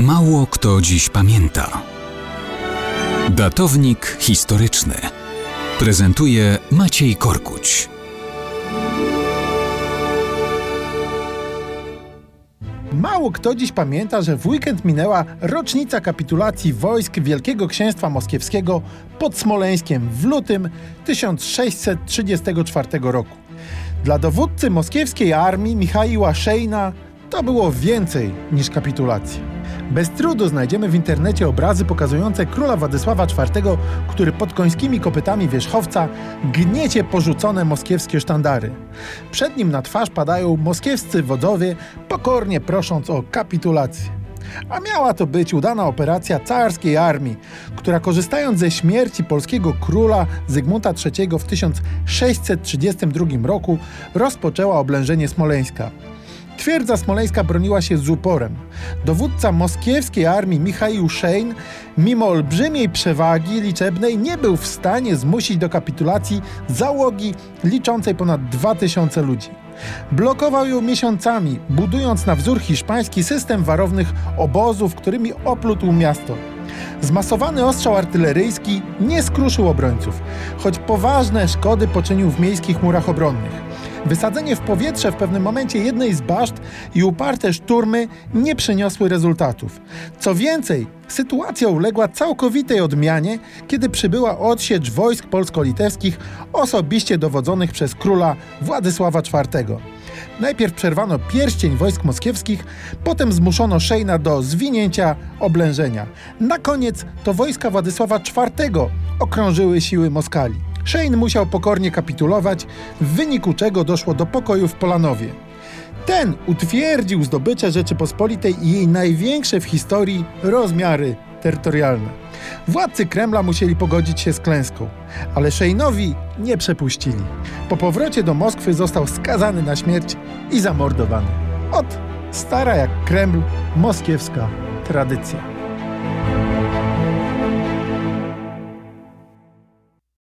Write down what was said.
Mało kto dziś pamięta. Datownik historyczny prezentuje Maciej Korkuć. Mało kto dziś pamięta, że w weekend minęła rocznica kapitulacji wojsk Wielkiego Księstwa Moskiewskiego pod Smoleńskiem w lutym 1634 roku. Dla dowódcy moskiewskiej armii Michaiła Szejna to było więcej niż kapitulacja. Bez trudu znajdziemy w internecie obrazy pokazujące króla Władysława IV, który pod końskimi kopytami wierzchowca gniecie porzucone moskiewskie sztandary. Przed nim na twarz padają moskiewscy wodzowie, pokornie prosząc o kapitulację. A miała to być udana operacja carskiej armii, która korzystając ze śmierci polskiego króla Zygmunta III w 1632 roku rozpoczęła oblężenie Smoleńska. Twierdza smoleńska broniła się z uporem. Dowódca moskiewskiej armii Michał Szejn, mimo olbrzymiej przewagi liczebnej, nie był w stanie zmusić do kapitulacji załogi liczącej ponad 2000 ludzi. Blokował ją miesiącami, budując na wzór hiszpański system warownych obozów, którymi oplótł miasto. Zmasowany ostrzał artyleryjski nie skruszył obrońców, choć poważne szkody poczynił w miejskich murach obronnych. Wysadzenie w powietrze w pewnym momencie jednej z baszt i uparte szturmy nie przyniosły rezultatów. Co więcej, sytuacja uległa całkowitej odmianie, kiedy przybyła odsiecz wojsk polsko-litewskich osobiście dowodzonych przez króla Władysława IV. Najpierw przerwano pierścień wojsk moskiewskich, potem zmuszono Szejna do zwinięcia oblężenia. Na koniec to wojska Władysława IV okrążyły siły Moskali. Shane musiał pokornie kapitulować, w wyniku czego doszło do pokoju w Polanowie. Ten utwierdził zdobycze Rzeczypospolitej i jej największe w historii rozmiary terytorialne. Władcy Kremla musieli pogodzić się z klęską, ale Shane'owi nie przepuścili. Po powrocie do Moskwy został skazany na śmierć i zamordowany. Ot, stara jak Kreml, moskiewska tradycja.